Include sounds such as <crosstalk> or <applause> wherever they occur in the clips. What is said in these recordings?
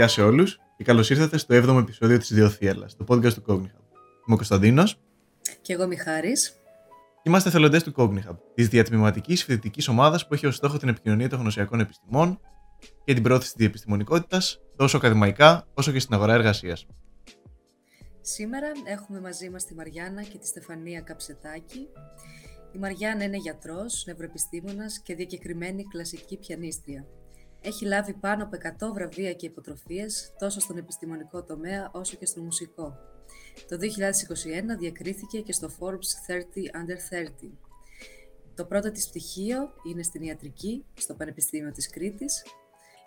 Γεια σε όλους και καλώς ήρθατε στο 7ο επεισόδιο της Ιδιοθύελα, το podcast του Cognihub. Είμαι ο Κωνσταντίνος. Και εγώ Μιχάρης. Είμαστε εθελοντέ του Cognihub, της διατμηματικής φοιτητικής ομάδας που έχει ως στόχο την επικοινωνία των γνωσιακών επιστημών και την πρόθεση της επιστημονικότητα τόσο ακαδημαϊκά όσο και στην αγορά εργασίας. Σήμερα έχουμε μαζί μας τη Μαριάννα και τη Στεφανία Καψετάκη. Η Μαριάννα είναι γιατρός, νευροεπιστήμονας και διακεκριμένη κλασική πιανίστρια. Έχει λάβει πάνω από 100 βραβεία και υποτροφίες τόσο στον επιστημονικό τομέα όσο και στο μουσικό. Το 2021 διακρίθηκε και στο Forbes 30 Under 30. Το πρώτο της πτυχίο είναι στην ιατρική, στο Πανεπιστήμιο της Κρήτης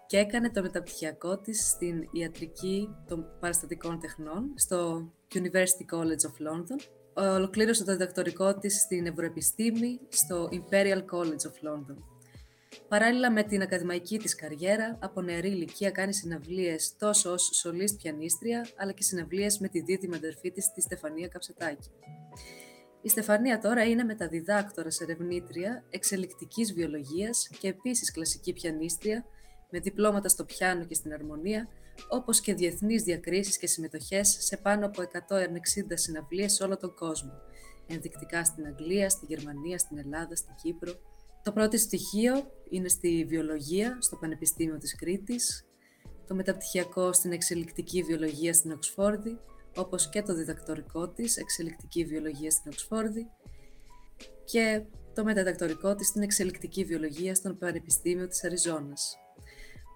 και έκανε το μεταπτυχιακό της στην ιατρική των παραστατικών τεχνών στο University College of London. Ολοκλήρωσε το διδακτορικό της στην Ευρωεπιστήμη στο Imperial College of London. Παράλληλα με την ακαδημαϊκή της καριέρα, από νεαρή ηλικία κάνει συναυλίες τόσο ως σολίστ πιανίστρια, αλλά και συναυλίες με τη δίδυμη αδερφή της, τη Στεφανία Καψετάκη. Η Στεφανία τώρα είναι μεταδιδάκτορας ερευνήτρια εξελικτικής βιολογίας και επίσης κλασική πιανίστρια, με διπλώματα στο πιάνο και στην αρμονία, όπως και διεθνείς διακρίσεις και συμμετοχές σε πάνω από 160 συναυλίες σε όλο τον κόσμο, ενδεικτικά στην Αγγλία, στη Γερμανία, στην Ελλάδα, στην Κύπρο, το πρώτο στοιχείο είναι στη βιολογία στο Πανεπιστήμιο της Κρήτης, το μεταπτυχιακό στην εξελικτική βιολογία στην Οξφόρδη, όπως και το διδακτορικό της εξελικτική βιολογία στην Οξφόρδη και το μεταδακτορικό της στην εξελικτική βιολογία στον Πανεπιστήμιο της Αριζόνας.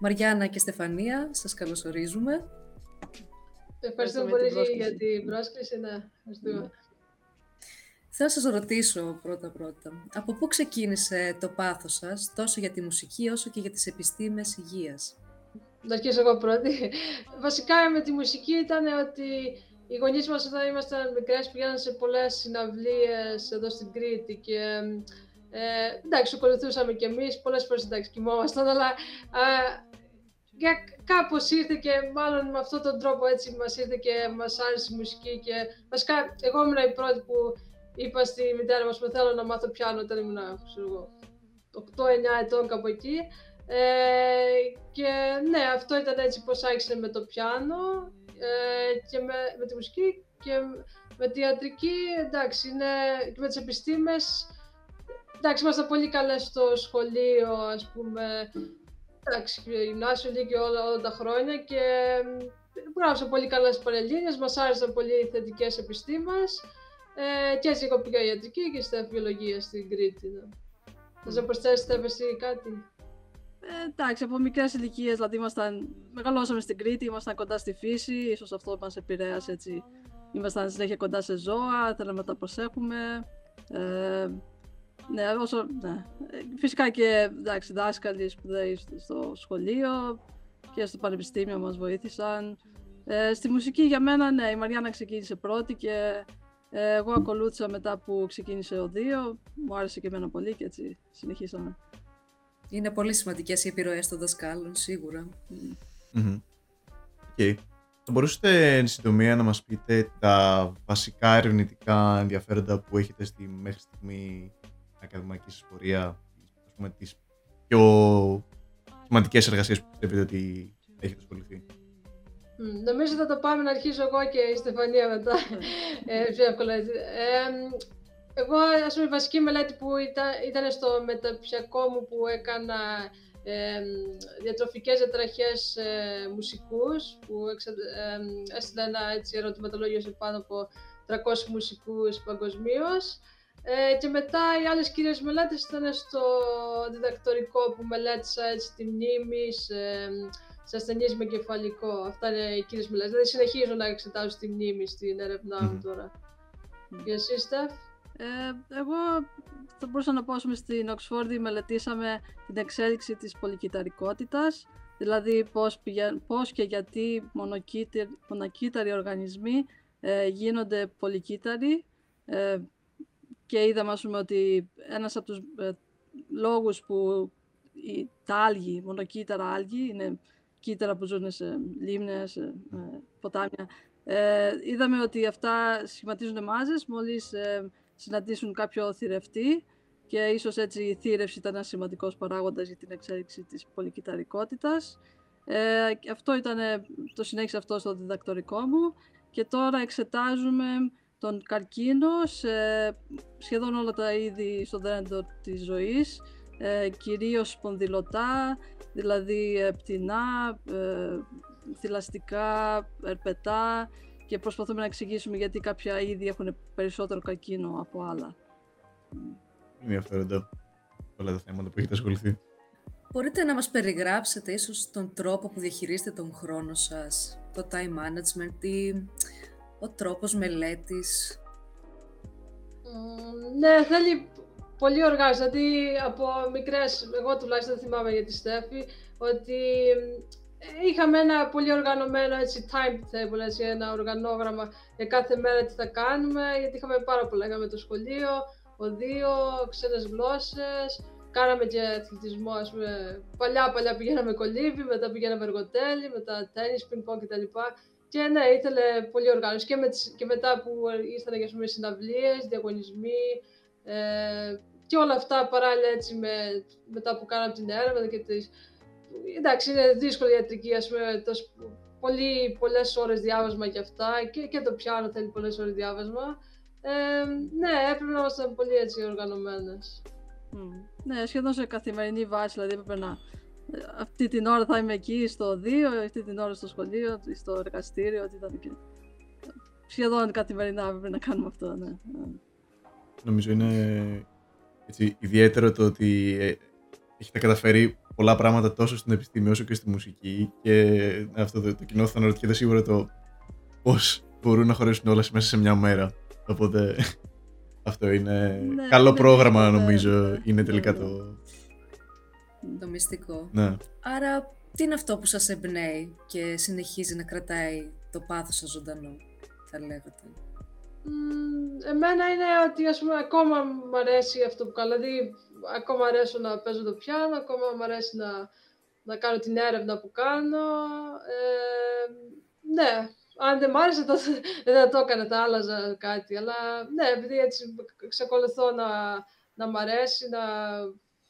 Μαριάννα και Στεφανία, σας καλωσορίζουμε. Ευχαριστούμε πολύ για την πρόσκληση. Ναι, ευχαριστούμε. Θέλω να σας ρωτήσω πρώτα-πρώτα, από πού ξεκίνησε το πάθος σας, τόσο για τη μουσική όσο και για τις επιστήμες υγείας; Να αρχίσω εγώ πρώτη. Βασικά με τη μουσική ήταν ότι οι γονείς μας όταν ήμασταν μικρές πηγαίναν σε πολλές συναυλίες εδώ στην Κρήτη και ε, εντάξει, ακολουθούσαμε κι εμείς, πολλές φορές εντάξει κοιμόμασταν, αλλά ε, για κάπως ήρθε και μάλλον με αυτόν τον τρόπο έτσι μας ήρθε και μας άρεσε η μουσική και βασικά εγώ ήμουν η πρώτη που είπα στη μητέρα μας που θέλω να μάθω πιάνο όταν ήμουν, ξέρω 8-9 ετών κάπου εκεί. Ε, και ναι, αυτό ήταν έτσι πως άρχισε με το πιάνο ε, και με, με τη μουσική και με τη ιατρική, εντάξει, είναι, και με τις επιστήμες, εντάξει, ήμασταν πολύ καλές στο σχολείο, ας πούμε, εντάξει, γυμνάσιο, και όλα, όλα τα χρόνια και γράψα πολύ καλές παρελίνες, μας άρεσαν πολύ οι θετικές επιστήμες ε, και έτσι εγώ πήγα ιατρική και στα βιολογία στην Κρήτη. Ναι. Θα να προσθέσετε εσύ κάτι; Ε, εντάξει, από μικρές ηλικίες, δηλαδή ήμασταν, μεγαλώσαμε στην Κρήτη, ήμασταν κοντά στη φύση, ίσως αυτό μας επηρέασε έτσι. Ήμασταν συνέχεια κοντά σε ζώα, θέλαμε να τα προσέχουμε. Ε, ναι, όσο, ναι. Φυσικά και εντάξει, δάσκαλοι σπουδαίοι στο σχολείο και στο πανεπιστήμιο μας βοήθησαν. Ε, στη μουσική για μένα, ναι, η Μαριάννα ξεκίνησε πρώτη και ε, εγώ ακολούθησα μετά που ξεκίνησε ο Δίο, μου άρεσε και εμένα πολύ και έτσι συνεχίσαμε. Είναι πολύ σημαντικές οι επιρροές των δασκάλων, σίγουρα. Mm-hmm. Okay. Θα μπορούσατε εν συντομία να μας πείτε τα βασικά ερευνητικά ενδιαφέροντα που έχετε στη μέχρι στιγμή ακαδημαϊκή σας πορεία, ας πούμε, τις πιο σημαντικές εργασίες που πιστεύετε ότι έχετε ασχοληθεί; Νομίζω θα το πάμε να αρχίσω εγώ και η Στεφανία μετά. ε, πιο εύκολα έτσι. εγώ, ας πούμε, η βασική μελέτη που ήταν, ήταν στο μεταπτυχιακό μου που έκανα ε, διατροφικές διατραχές ε, μουσικούς που εξα, ε, έστειλα ένα έτσι, ερωτηματολόγιο σε πάνω από 300 μουσικούς παγκοσμίως. Ε, και μετά οι άλλες κύριες μελέτες ήταν στο διδακτορικό που μελέτησα έτσι, τη μνήμη, σε ασθενείς με κεφαλικό. Αυτά είναι οι κύριες μελέτε. Δηλαδή συνεχίζω να εξετάζω τη μνήμη στην έρευνά μου τώρα. Mm. Και εσύ, Στεφ; Ε, εγώ θα μπορούσα να πω ότι στην Οξφόρδη μελετήσαμε την εξέλιξη της πολυκυταρικότητας, δηλαδή πώς, πώς και γιατί μονοκύτταροι οργανισμοί ε, γίνονται πολυκύτταροι ε, και είδαμε πούμε, ότι ένας από τους ε, λόγους που η, τα άλγη, μονοκύτταρα άλγη, είναι κύτταρα που ζουν σε λίμνες, σε ε, ποτάμια. Ε, είδαμε ότι αυτά σχηματίζουν μάζες μόλις ε, συναντήσουν κάποιο θηρευτή και ίσως έτσι η θύρευση ήταν ένας σημαντικός παράγοντας για την εξέλιξη της πολυκυταρικότητας. Ε, αυτό ήταν, το συνέχισα αυτό στο διδακτορικό μου και τώρα εξετάζουμε τον καρκίνο σε σχεδόν όλα τα είδη στο δέντρο της ζωής, ε, κυρίως σπονδυλωτά, δηλαδή ε, πτηνά, ε, θηλαστικά, ερπετά και προσπαθούμε να εξηγήσουμε γιατί κάποια είδη έχουν περισσότερο καρκίνο από άλλα. Ενδιαφέροντα όλα τα θέματα που έχετε ασχοληθεί. Μπορείτε να μας περιγράψετε ίσως τον τρόπο που διαχειρίζετε τον χρόνο σας, το time management ή ο τρόπος μελέτης; ναι, θέλει πολύ οργάνωση. Δηλαδή από μικρές, εγώ τουλάχιστον θυμάμαι για τη Στέφη, ότι είχαμε ένα πολύ οργανωμένο έτσι, timetable, έτσι, ένα οργανόγραμμα για κάθε μέρα τι θα κάνουμε, γιατί είχαμε πάρα πολλά. Είχαμε το σχολείο, οδείο, ξένες γλώσσες, κάναμε και αθλητισμό, ας πούμε. Παλιά, παλιά πηγαίναμε κολύβι, μετά πηγαίναμε εργοτέλη, μετά τέννις, πινκ κτλ. Και ναι, ήθελε πολύ οργάνωση. Και, με, και μετά που ήρθαν για πούμε, συναυλίες, διαγωνισμοί ε, και όλα αυτά παράλληλα έτσι με, μετά που κάναμε την έρευνα και τις, εντάξει, είναι δύσκολη η ιατρική, ας πούμε, τόσο, πολύ, πολλές ώρες διάβασμα και αυτά και, και το πιάνο θέλει πολλές ώρες διάβασμα. Ε, ναι, έπρεπε να είμαστε πολύ έτσι οργανωμένες. Mm. Ναι, σχεδόν σε καθημερινή βάση, δηλαδή έπρεπε να αυτή την ώρα θα είμαι εκεί στο 2, αυτή την ώρα στο σχολείο, στο εργαστήριο, ότι ήταν και... Σχεδόν καθημερινά έπρεπε να κάνουμε αυτό, ναι. Νομίζω είναι έτσι, ιδιαίτερο το ότι ε, έχετε καταφέρει πολλά πράγματα τόσο στην επιστήμη όσο και στη μουσική και αυτό το, το κοινό θα αναρωτιέται σίγουρα το πώς μπορούν να χωρέσουν όλα μέσα σε μια μέρα. Οπότε αυτό είναι ναι, καλό πρόγραμμα νομίζω, είναι τελικά το, το μυστικό. Ναι. Άρα, τι είναι αυτό που σας εμπνέει και συνεχίζει να κρατάει το πάθος σας ζωντανό, θα λέγατε; Εμένα είναι ότι ας πούμε ακόμα μου αρέσει αυτό που κάνω, δηλαδή ακόμα αρέσω να παίζω το πιάνο, ακόμα μου αρέσει να, να κάνω την έρευνα που κάνω. Ε, ναι, αν δεν μ' άρεσε τότε δεν θα το έκανα, θα άλλαζα κάτι, αλλά ναι, επειδή έτσι εξακολουθώ να, να μ' αρέσει, να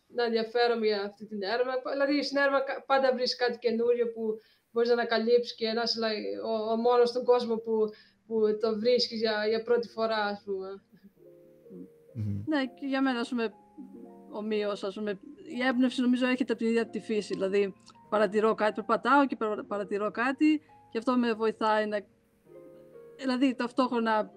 να ενδιαφέρομαι για αυτή την έρευνα. Δηλαδή, στην έρευνα πάντα βρει κάτι καινούριο που μπορείς να ανακαλύψεις και να είσαι ο, ο μόνος στον κόσμο που, που το βρίσκεις για, για πρώτη φορά, ας πούμε. Ναι, και για μένα, ας πούμε, ομοίω, ας πούμε, η έμπνευση νομίζω έρχεται από την ίδια τη φύση. Δηλαδή, παρατηρώ κάτι, περπατάω και παρατηρώ κάτι και αυτό με βοηθάει να. Δηλαδή, ταυτόχρονα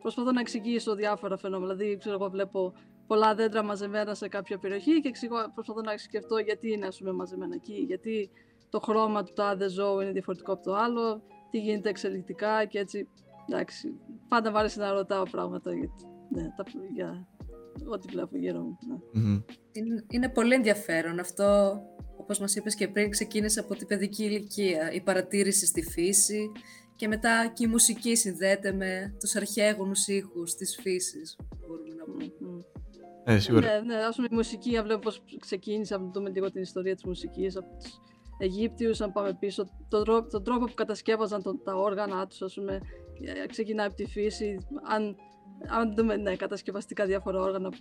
προσπαθώ να εξηγήσω διάφορα φαινόμενα. Δηλαδή, ξέρω εγώ, βλέπω πολλά δέντρα μαζεμένα σε κάποια περιοχή και εξηγώ, προσπαθώ να σκεφτώ γιατί είναι ας πούμε, μαζεμένα εκεί, γιατί το χρώμα του τάδε ζώου είναι διαφορετικό από το άλλο, τι γίνεται εξελικτικά και έτσι. Εντάξει, πάντα μου άρεσε να ρωτάω πράγματα για, ναι, τα, για ό,τι βλέπω γύρω μου. Ναι. Είναι, είναι πολύ ενδιαφέρον αυτό, όπως μας είπες και πριν, ξεκίνησε από την παιδική ηλικία, η παρατήρηση στη φύση και μετά και η μουσική συνδέεται με τους αρχαίγονους ήχους της φύσης, μπορούμε να πούμε. Ε, σίγουρα. Ναι, ναι, ας πούμε η μουσική, βλέπω πώς ξεκίνησε, να δούμε λίγο την ιστορία της μουσικής, από τους Αιγύπτιους, αν πάμε πίσω, τον, τρόπο, τον τρόπο που κατασκεύαζαν τον, τα όργανα τους, ας πούμε, ε, ξεκινάει από τη φύση, αν, αν δούμε ναι, κατασκευαστικά διάφορα όργανα,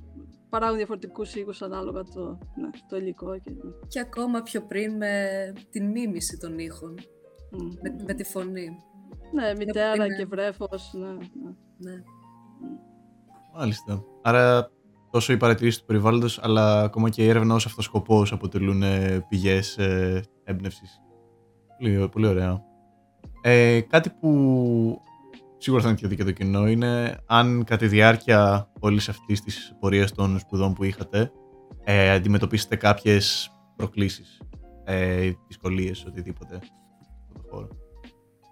παράγουν διαφορετικούς ήχους ανάλογα το, ναι, το υλικό. Και, ναι. και ακόμα πιο πριν με την μίμηση των ήχων, mm. με, με τη φωνή. Ναι, μητέρα και βρέφος, ναι. ναι. ναι. Μάλιστα. Άρα τόσο η παρατηρήση του περιβάλλοντος, αλλά ακόμα και η έρευνα ως αυτός σκοπός αποτελούν ε, πηγές ε, έμπνευσης. Πολύ, πολύ ωραία. Ε, κάτι που σίγουρα θα είναι και το κοινό είναι αν κατά τη διάρκεια όλης αυτής της πορείας των σπουδών που είχατε ε, αντιμετωπίσετε κάποιες προκλήσεις, ε, δυσκολίες, οτιδήποτε στον χώρο.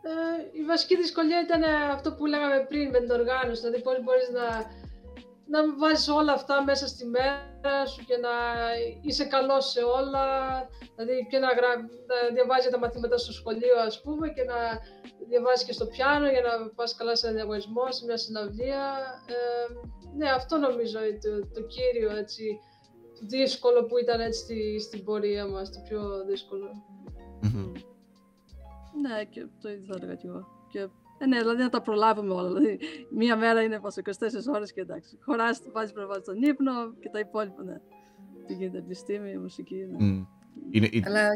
Ε, η βασική δυσκολία ήταν αυτό που λέγαμε πριν με την οργάνωση, δηλαδή πώς μπορείς να να βάζεις όλα αυτά μέσα στη μέρα σου και να είσαι καλός σε όλα, δηλαδή και να, γρα... να διαβάζεις τα μαθήματα στο σχολείο ας πούμε και να διαβάζεις και στο πιάνο για να πας καλά σε ένα διαγωνισμό, σε μια συναυλία. Ε, ναι, αυτό νομίζω είναι το, το κύριο έτσι, δύσκολο που ήταν έτσι στη, στην πορεία μας, το πιο δύσκολο. Ναι, και το ίδιο θα έλεγα κι εγώ. Και ε, ναι, δηλαδή να τα προλάβουμε όλα. Δηλαδή, μία μέρα είναι πόσο 24 ώρες και εντάξει. Χωράς, βάζεις να τον ύπνο και τα υπόλοιπα. Ναι. Τι γίνεται, επιστήμη, μουσική. Ναι. Mm. Είναι... Αλλά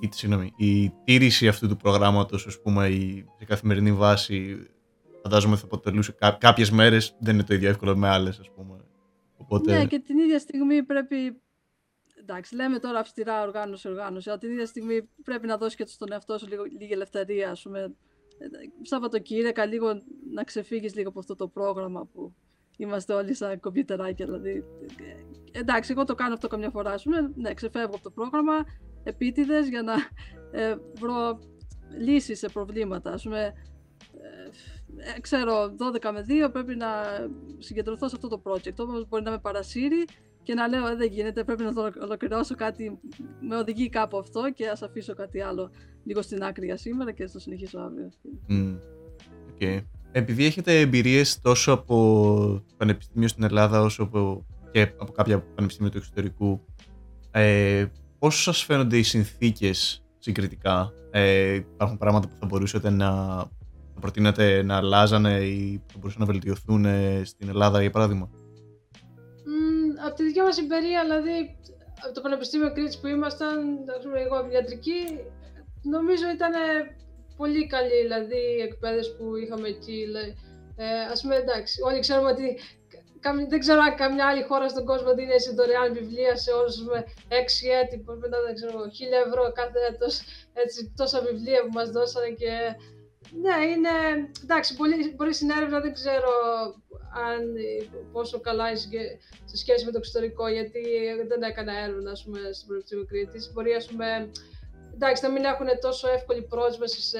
η, συγγνώμη, η τήρηση αυτού του προγράμματος, ας πούμε, η, σε καθημερινή βάση, φαντάζομαι θα αποτελούσε κά, κάποιες μέρες, δεν είναι το ίδιο εύκολο με άλλες, ας πούμε. Οπότε... Ναι, και την ίδια στιγμή πρέπει εντάξει, λέμε τώρα αυστηρά οργάνωση, οργάνωση, αλλά την ίδια στιγμή πρέπει να δώσει και στον εαυτό σου λίγο, λίγη ελευθερία, ας πούμε. Σαββατοκύριακα λίγο να ξεφύγεις λίγο από αυτό το πρόγραμμα που είμαστε όλοι σαν κομπιουτεράκια, δηλαδή. Εντάξει, εγώ το κάνω αυτό καμιά φορά, ας πούμε, ναι, ξεφεύγω από το πρόγραμμα, επίτηδες για να ε, βρω λύσεις σε προβλήματα, ας πούμε. Ε, ξέρω, 12 με 2 πρέπει να συγκεντρωθώ σε αυτό το project, όμως μπορεί να με παρασύρει και να λέω «Ε, δεν γίνεται, πρέπει να το ολοκληρώσω κάτι, με οδηγεί κάπου αυτό και ας αφήσω κάτι άλλο λίγο στην άκρη για σήμερα και θα συνεχίσω αύριο. Mm. Okay. Επειδή έχετε εμπειρίες τόσο από πανεπιστήμιο στην Ελλάδα όσο από, και από κάποια πανεπιστήμια του εξωτερικού, ε, πώς σας φαίνονται οι συνθήκες συγκριτικά, ε, υπάρχουν πράγματα που θα μπορούσατε να, να προτείνετε να αλλάζανε ή που θα μπορούσαν να βελτιωθούν στην Ελλάδα για παράδειγμα; Από τη δικιά μας εμπειρία, δηλαδή από το Πανεπιστήμιο Κρήτης που ήμασταν, πούμε, εγώ από ιατρική, νομίζω ήταν πολύ καλή δηλαδή, η εκπαίδευση που είχαμε εκεί. Ε, ας πούμε, εντάξει, όλοι ξέρουμε ότι δεν ξέρω αν καμιά άλλη χώρα στον κόσμο δίνει έτσι δωρεάν βιβλία σε όλους με έξι έτη, που μετά δεν ξέρω, χίλια ευρώ κάθε έτος, έτσι, τόσα βιβλία που μας δώσανε και ναι, είναι, εντάξει, πολύ, πολύ στην έρευνα δεν ξέρω αν, πόσο καλά είναι σε σχέση με το εξωτερικό, γιατί δεν έκανα έρευνα ας πούμε, στην Πανεπιστήμιο Κρήτης. Μπορεί ας πούμε, εντάξει, να μην έχουν τόσο εύκολη πρόσβαση σε,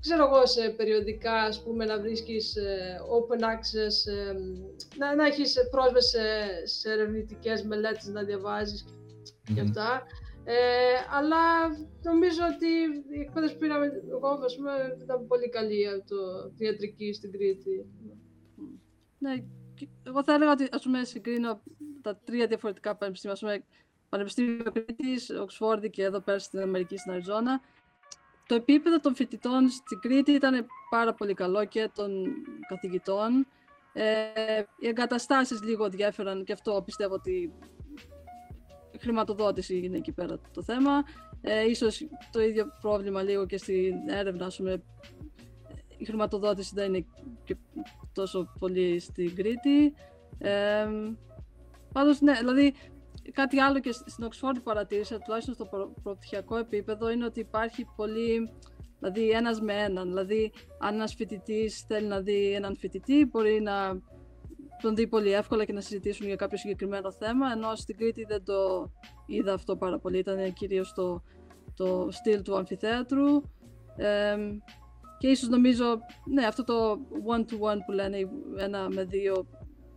ξέρω εγώ, σε περιοδικά, ας πούμε, να βρίσκεις ε, open access, ε, να, να έχεις πρόσβαση σε, σε ερευνητικές μελέτες να διαβάζεις και αυτά. Ε, αλλά νομίζω ότι η εκπαίδευση που πήραμε εγώ, ας πούμε, ήταν πολύ καλή από το ιατρική στην Κρήτη. Ναι, εγώ θα έλεγα ότι ας πούμε συγκρίνω τα τρία διαφορετικά πανεπιστήμια, ας πούμε Πανεπιστήμιο Κρήτης, Οξφόρδη και εδώ πέρα στην Αμερική, στην Αριζόνα. Το επίπεδο των φοιτητών στην Κρήτη ήταν πάρα πολύ καλό και των καθηγητών. Ε, οι εγκαταστάσεις λίγο διέφεραν και αυτό πιστεύω ότι η χρηματοδότηση είναι εκεί πέρα το θέμα. Ε, ίσως το ίδιο πρόβλημα λίγο και στην έρευνα, ας πούμε, η χρηματοδότηση δεν είναι και τόσο πολύ στην Κρήτη. Ε, πάντως, ναι, δηλαδή κάτι άλλο και στην Οξφόρδη παρατήρησα, τουλάχιστον στο προ- προπτυχιακό επίπεδο, είναι ότι υπάρχει πολύ, δηλαδή ένας με έναν. Δηλαδή, αν ένας φοιτητής θέλει να δει έναν φοιτητή, μπορεί να τον δει πολύ εύκολα και να συζητήσουν για κάποιο συγκεκριμένο θέμα, ενώ στην Κρήτη δεν το είδα αυτό πάρα πολύ. Ήταν κυρίως το, το στυλ του αμφιθέατρου. Ε, και ίσως νομίζω, ναι, αυτό το one-to-one που λένε, ένα με δύο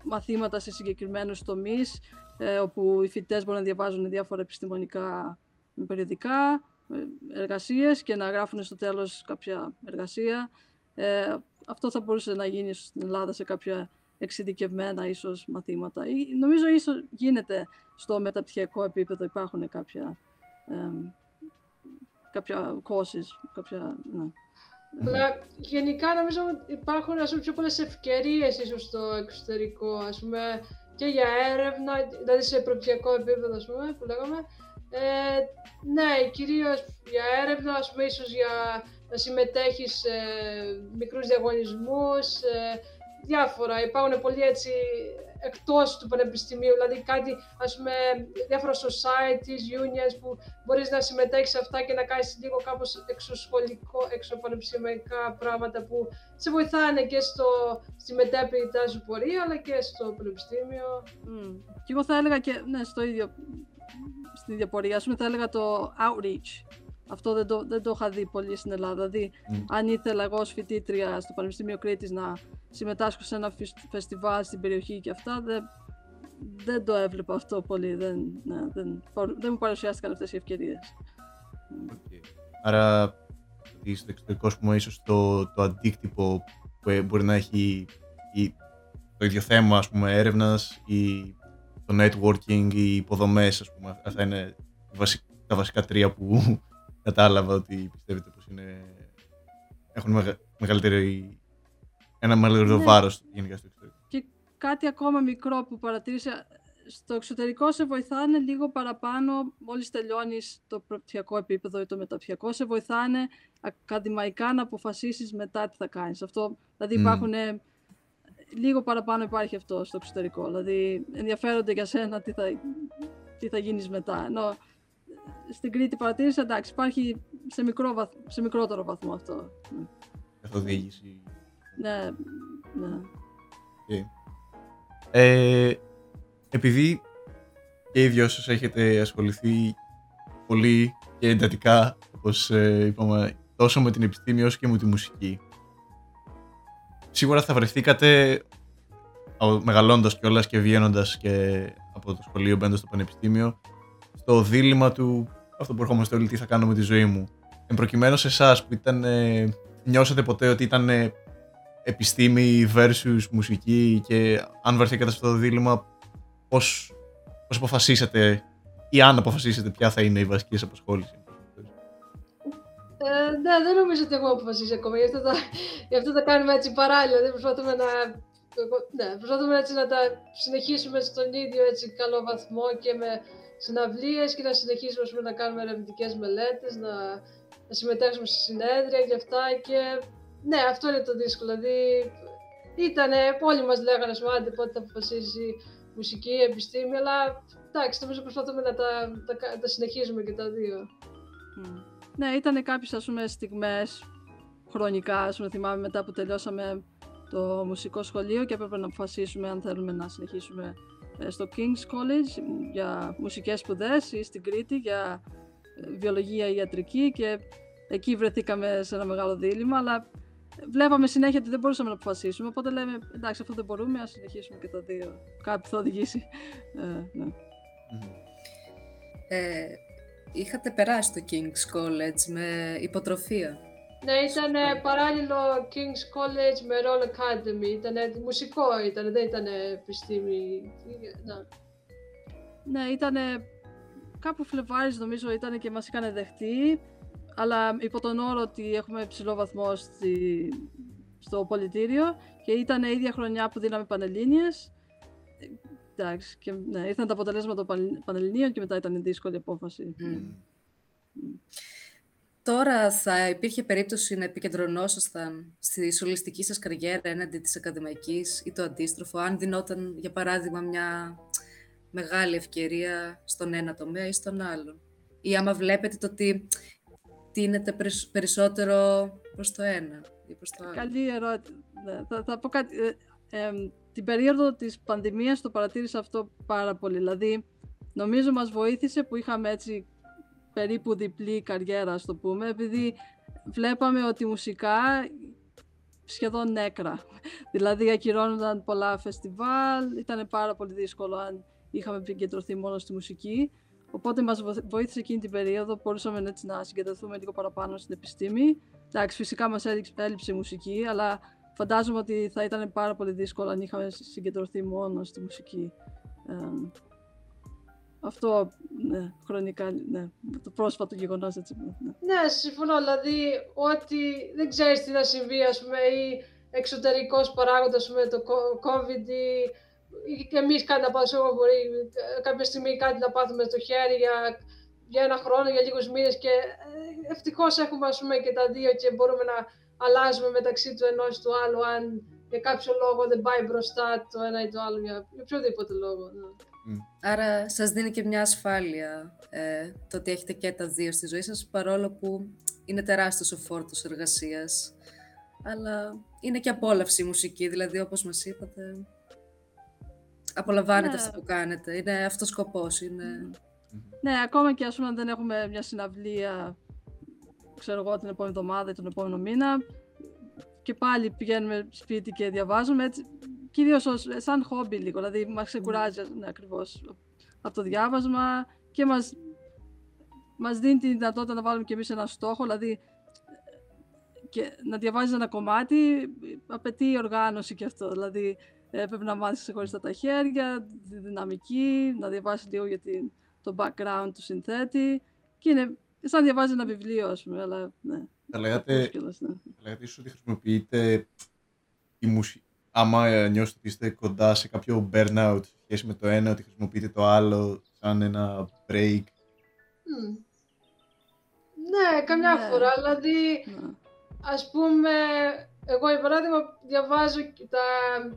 μαθήματα σε συγκεκριμένους τομείς, ε, όπου οι φοιτητές μπορούν να διαβάζουν διάφορα επιστημονικά περιοδικά, ε, εργασίες και να γράφουν στο τέλος κάποια εργασία. Ε, αυτό θα μπορούσε να γίνει στην Ελλάδα σε κάποια εξειδικευμένα ίσως μαθήματα. Νομίζω ίσως γίνεται στο μεταπτυχιακό επίπεδο υπάρχουν κάποια, ε, κάποια courses, κάποια, ναι. Αλλά γενικά νομίζω ότι υπάρχουν ας πούμε, πιο πολλές ευκαιρίες ίσως στο εξωτερικό, ας πούμε, και για έρευνα, δηλαδή σε προπτυχιακό επίπεδο, ας πούμε, που λέγαμε. Ε, ναι, κυρίως για έρευνα, ας πούμε, ίσως για να συμμετέχεις σε μικρούς διαγωνισμούς, ε, διάφορα. Υπάρχουν πολλοί έτσι εκτός του πανεπιστημίου, δηλαδή κάτι, ας πούμε, διάφορα societies, unions που μπορείς να συμμετέχεις σε αυτά και να κάνεις λίγο κάπως εξωσχολικό, εξωπανεπιστημιακά πράγματα που σε βοηθάνε και στο, στη μετέπειτα σου πορεία, αλλά και στο πανεπιστήμιο. Mm. Και εγώ θα έλεγα και, ναι, στο ίδιο, στην ίδια πορεία, ας πούμε, θα έλεγα το outreach. Αυτό δεν το, δεν το είχα δει πολύ στην Ελλάδα. Δηλαδή, mm. αν ήθελα εγώ ως φοιτήτρια στο Πανεπιστήμιο Κρήτης να συμμετάσχω σε ένα φεστιβάλ στην περιοχή και αυτά, δεν, δεν το έβλεπα αυτό πολύ. Δεν, ναι, δεν, δεν μου παρουσιάστηκαν αυτές οι ευκαιρίες. Okay. Άρα, στο εξωτερικό, πούμε, ίσως το, το αντίκτυπο που μπορεί να έχει η, το ίδιο θέμα, ας πούμε, έρευνας ή το networking, οι υποδομές, ας πούμε, αυτά είναι τα βασικά τρία που κατάλαβα ότι πιστεύετε πως είναι, έχουν μεγαλύτερη, ένα μεγαλύτερο ναι. βάρος γενικά στο εξωτερικό. Και κάτι ακόμα μικρό που παρατήρησα στο εξωτερικό σε βοηθάνε λίγο παραπάνω μόλις τελειώνεις το πρωτοφιακό επίπεδο ή το μεταπτυχιακό, σε βοηθάνε ακαδημαϊκά να αποφασίσεις μετά τι θα κάνεις. Αυτό, δηλαδή Μμμ. υπάρχουν λίγο παραπάνω υπάρχει αυτό στο εξωτερικό. Δηλαδή ενδιαφέρονται για σένα τι θα, τι θα γίνεις μετά. Ενώ στην Κρήτη παρατήρησα, εντάξει, υπάρχει σε, μικρό βαθ, σε μικρότερο βαθμό αυτό. Καθοδήγηση. Ναι, ναι. Okay. Ε, επειδή και οι δυο σας έχετε ασχοληθεί πολύ και εντατικά, όπως ε, είπαμε, τόσο με την επιστήμη όσο και με τη μουσική. Σίγουρα θα βρεθήκατε α, μεγαλώντας κιόλας και βγαίνοντας και από το σχολείο μπαίνοντας στο πανεπιστήμιο στο δίλημα του αυτό που ερχόμαστε όλοι τι θα κάνω με τη ζωή μου. Εν προκειμένου σε εσάς που ήταν, ε, νιώσατε ποτέ ότι ήταν ε, επιστήμη versus μουσική και αν βρεθήκατε σε αυτό το δίλημα πώς, πώς αποφασίσατε ή αν αποφασίσετε ποια θα είναι η βασική απασχόληση; Ε, ναι, δεν νομίζω ότι έχουμε αποφασίσει ακόμα. Γι' αυτό, τα, γι αυτό τα κάνουμε έτσι παράλληλα. Δεν προσπαθούμε να, ναι, προσπαθούμε έτσι να τα συνεχίσουμε στον ίδιο έτσι καλό βαθμό και με συναυλίες και να συνεχίσουμε πούμε, να κάνουμε ερευνητικές μελέτες, να, να συμμετέχουμε σε συνέδρια και αυτά και ναι, αυτό είναι το δύσκολο. Δηλαδή, ήταν, όλοι μας λέγανε, σου άντε πότε θα αποφασίσει μουσική, επιστήμη, αλλά εντάξει, νομίζω προσπαθούμε να τα, τα, τα συνεχίζουμε και τα δύο. Mm. Ναι, ήταν κάποιες ας πούμε στιγμές χρονικά, ας πούμε, θυμάμαι μετά που τελειώσαμε το μουσικό σχολείο και έπρεπε να αποφασίσουμε αν θέλουμε να συνεχίσουμε ε, στο King's College για μουσικές σπουδές ή στην Κρήτη για ε, βιολογία ή ιατρική και εκεί βρεθήκαμε σε ένα μεγάλο δίλημα, αλλά βλέπαμε συνέχεια ότι δεν μπορούσαμε να αποφασίσουμε, οπότε λέμε εντάξει αυτό δεν μπορούμε, ας συνεχίσουμε και τα δύο. Κάτι θα οδηγήσει. Ε, ναι. ε, είχατε περάσει το King's College με υποτροφία; Ναι, ήταν παράλληλο King's College με Roll Academy. Ήταν μουσικό, ήταν, δεν ήταν επιστήμη. Ναι, ναι ήταν κάπου Φλεβάρις νομίζω ήταν και μας είχαν δεχτεί, αλλά υπό τον όρο ότι έχουμε υψηλό βαθμό στη, στο πολιτήριο και ήταν η ίδια χρονιά που δίναμε Πανελλήνιες. Εντάξει, και, ναι, ήρθαν τα αποτελέσματα των Πανελληνίων και μετά ήταν η δύσκολη απόφαση. Mm. Mm. Τώρα θα υπήρχε περίπτωση να επικεντρωνόσασταν στη σολιστική σας καριέρα έναντι της ακαδημαϊκής ή το αντίστροφο, αν δινόταν, για παράδειγμα, μια μεγάλη ευκαιρία στον ένα τομέα ή στον άλλο. Ή άμα βλέπετε το ότι τίνεται περισσότερο προς το ένα ή προς το άλλο. Καλή ερώτηση. Ναι, θα, θα πω κάτι. Ε, ε, την περίοδο της πανδημίας το παρατήρησα αυτό πάρα πολύ. Δηλαδή, νομίζω μας βοήθησε που είχαμε έτσι περίπου διπλή καριέρα, ας το πούμε, επειδή βλέπαμε ότι μουσικά σχεδόν νέκρα. <laughs> Δηλαδή ακυρώνονταν πολλά φεστιβάλ, ήταν πάρα πολύ δύσκολο αν είχαμε επικεντρωθεί μόνο στη μουσική. Οπότε μας βοήθησε εκείνη την περίοδο, μπορούσαμε έτσι να συγκεντρωθούμε λίγο παραπάνω στην επιστήμη. Εντάξει, φυσικά μας έλειψε η μουσική, αλλά φαντάζομαι ότι θα ήταν πάρα πολύ δύσκολο αν είχαμε συγκεντρωθεί μόνο στη μουσική. Αυτό, ναι, χρονικά, ναι, το πρόσφατο γεγονός έτσι. Ναι. ναι, συμφωνώ, δηλαδή ότι δεν ξέρεις τι θα συμβεί, ας πούμε, ή εξωτερικός παράγοντας, με το COVID ή, ή και εμείς κάτι να πάθουμε, μπορεί κάποια στιγμή κάτι να πάθουμε στο χέρι για, για ένα χρόνο, για λίγους μήνες και ε, ευτυχώς έχουμε, ας πούμε, και τα δύο και μπορούμε να αλλάζουμε μεταξύ του ενός του άλλου αν για κάποιο λόγο δεν πάει μπροστά το ένα ή το άλλο, για, για οποιοδήποτε λόγο. Ναι. Άρα σας δίνει και μια ασφάλεια ε, το ότι έχετε και τα δύο στη ζωή σας, παρόλο που είναι τεράστιος ο φόρτος εργασίας. Αλλά είναι και απόλαυση η μουσική, δηλαδή όπως μας είπατε, απολαμβάνετε ναι. αυτό που κάνετε. Είναι αυτός ο σκοπός. Είναι... Ναι, ακόμα και ας πούμε αν δεν έχουμε μια συναυλία, ξέρω εγώ, την επόμενη εβδομάδα ή τον επόμενο μήνα, και πάλι πηγαίνουμε σπίτι και διαβάζουμε. Έτσι, κυρίως ως, σαν χόμπι λίγο, δηλαδή μας ξεκουράζει ναι, ακριβώς από το διάβασμα και μας, μας δίνει τη δυνατότητα να βάλουμε και εμείς ένα στόχο, δηλαδή και να διαβάζεις ένα κομμάτι απαιτεί οργάνωση και αυτό, δηλαδή ε, πρέπει να μάθεις ξεχωριστά τα χέρια, τη δυναμική, να διαβάσεις λίγο για την, το background του συνθέτη και είναι σαν να διαβάζεις ένα βιβλίο, ας πούμε, αλλά ναι. Θα λέγατε, ναι. ότι χρησιμοποιείτε η μουσική άμα ε, νιώσετε ότι είστε κοντά σε κάποιο burnout σε σχέση με το ένα, ότι χρησιμοποιείτε το άλλο σαν ένα break. Μμ. Ναι, καμιά Ναι. φορά. Δηλαδή, Ναι. ας πούμε, εγώ για παράδειγμα διαβάζω και τα,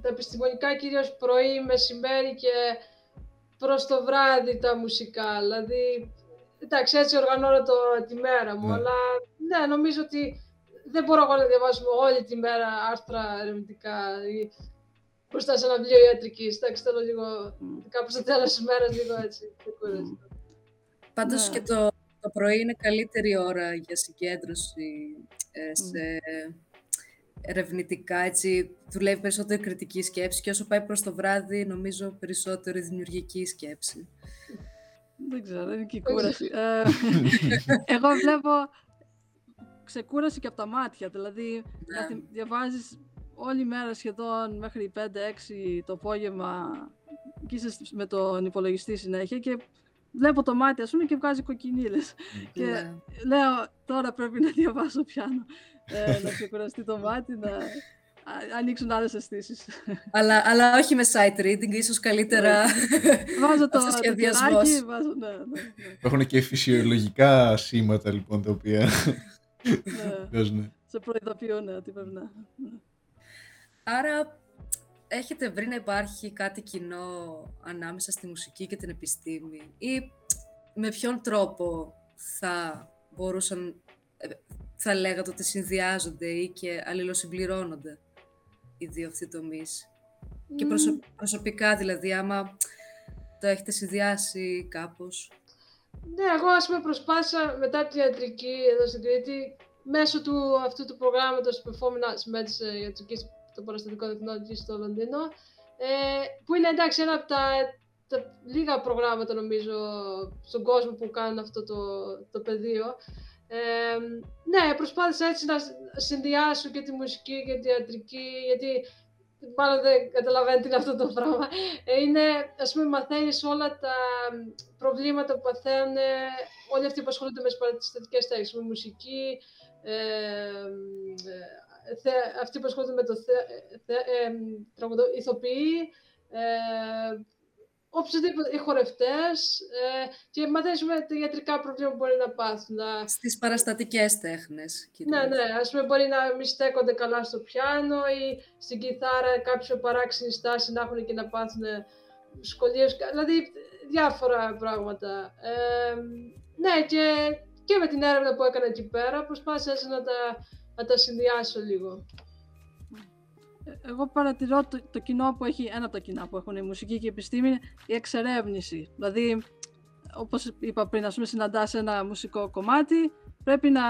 τα επιστημονικά κυρίως πρωί, μεσημέρι και προς το βράδυ τα μουσικά. Δηλαδή, εντάξει, έτσι οργανώνω το, τη μέρα μου, Ναι. αλλά ναι, νομίζω ότι δεν μπορώ εγώ να διαβάσω όλη τη μέρα άρθρα ερευνητικά ή μπροστά σε ένα βιβλίο ιατρικής. Εντάξει, θέλω λίγο, Μμ. κάπου στο τέλος της μέρας λίγο έτσι, ξεκούραση. Πάντως Ναι. και το, το πρωί είναι καλύτερη ώρα για συγκέντρωση ε, σε ερευνητικά, έτσι, δουλεύει περισσότερο η κριτική σκέψη και όσο πάει προς το βράδυ νομίζω περισσότερο η δημιουργική σκέψη. Δεν ξέρω, είναι και η κούραση. Ε, <laughs> εγώ βλέπω ξεκούραση και από τα μάτια. Δηλαδή, Ναι. καθη- διαβάζεις όλη μέρα σχεδόν μέχρι 5-6 το απόγευμα και είσαι σ- με τον υπολογιστή συνέχεια και βλέπω το μάτι, ας πούμε, και βγάζει κοκκινίλες. και Ναι. λέω, τώρα πρέπει να διαβάσω πιάνο. Ε, να ξεκουραστεί το μάτι, να α- ανοίξουν άλλες αισθήσεις. αλλά, αλλά όχι με sight reading, ίσως καλύτερα βάζω το, <laughs> το αυτοσχεδιασμός. κεράκι, βάζω, ναι, ναι, ναι, Υπάρχουν και φυσιολογικά σήματα λοιπόν τα οποία ναι. <laughs> παίζουν. Σε προειδοποιούν ναι, ότι πρέπει να... ναι. Άρα έχετε βρει να υπάρχει κάτι κοινό ανάμεσα στη μουσική και την επιστήμη; Ή με ποιον τρόπο θα μπορούσαν, ε, θα λέγατε ότι συνδυάζονται ή και αλληλοσυμπληρώνονται οι δύο αυτοί τομείς; Και προσω- προσωπικά δηλαδή, άμα το έχετε συνδυάσει κάπως; Ναι, εγώ ας πούμε προσπάθησα μετά τη ιατρική εδώ στην Κρήτη μέσω του, αυτού του προγράμματος Performing Arts Medicine ιατρικής το παραστατικό τεχνολογική στο Λονδίνο ε, που είναι εντάξει ένα από τα, τα λίγα προγράμματα νομίζω στον κόσμο που κάνουν αυτό το, το πεδίο. Ε, ναι, προσπάθησα έτσι να συνδυάσω και τη μουσική και τη ιατρική γιατί μάλλον δεν καταλαβαίνετε τι είναι αυτό το πράγμα. Ε, Είναι, ας πούμε, μαθαίνεις όλα τα προβλήματα που παθαίνουν όλοι αυτοί που ασχολούνται με τις παρατηστατικές τέχνες, με μουσική, ε, ε, θε, αυτοί που ασχολούνται με το θε, θε, ε, τραγουδο, ηθοποιοί, ε, οποιοδήποτε, οι χορευτές ε, και μαθαίνεις με τα ιατρικά προβλήματα που μπορεί να πάθουν. Να, Στις παραστατικές τέχνες. ναι, κυρίως. ναι, ας πούμε μπορεί να μην στέκονται καλά στο πιάνο ή στην κιθάρα κάποιο παράξενη στάση να έχουν και να πάθουν σκολίες, δηλαδή διάφορα πράγματα. Ε, ναι, και, και με την έρευνα που έκανα εκεί πέρα προσπάθησα έτσι να τα, να τα συνδυάσω λίγο. Ε, Εγώ παρατηρώ το, το κοινό που έχει, ένα από τα κοινά που έχουν η μουσική και η επιστήμη, είναι η εξερεύνηση. Δηλαδή, όπως είπα πριν, ας πούμε, συναντάς ένα μουσικό κομμάτι, πρέπει να,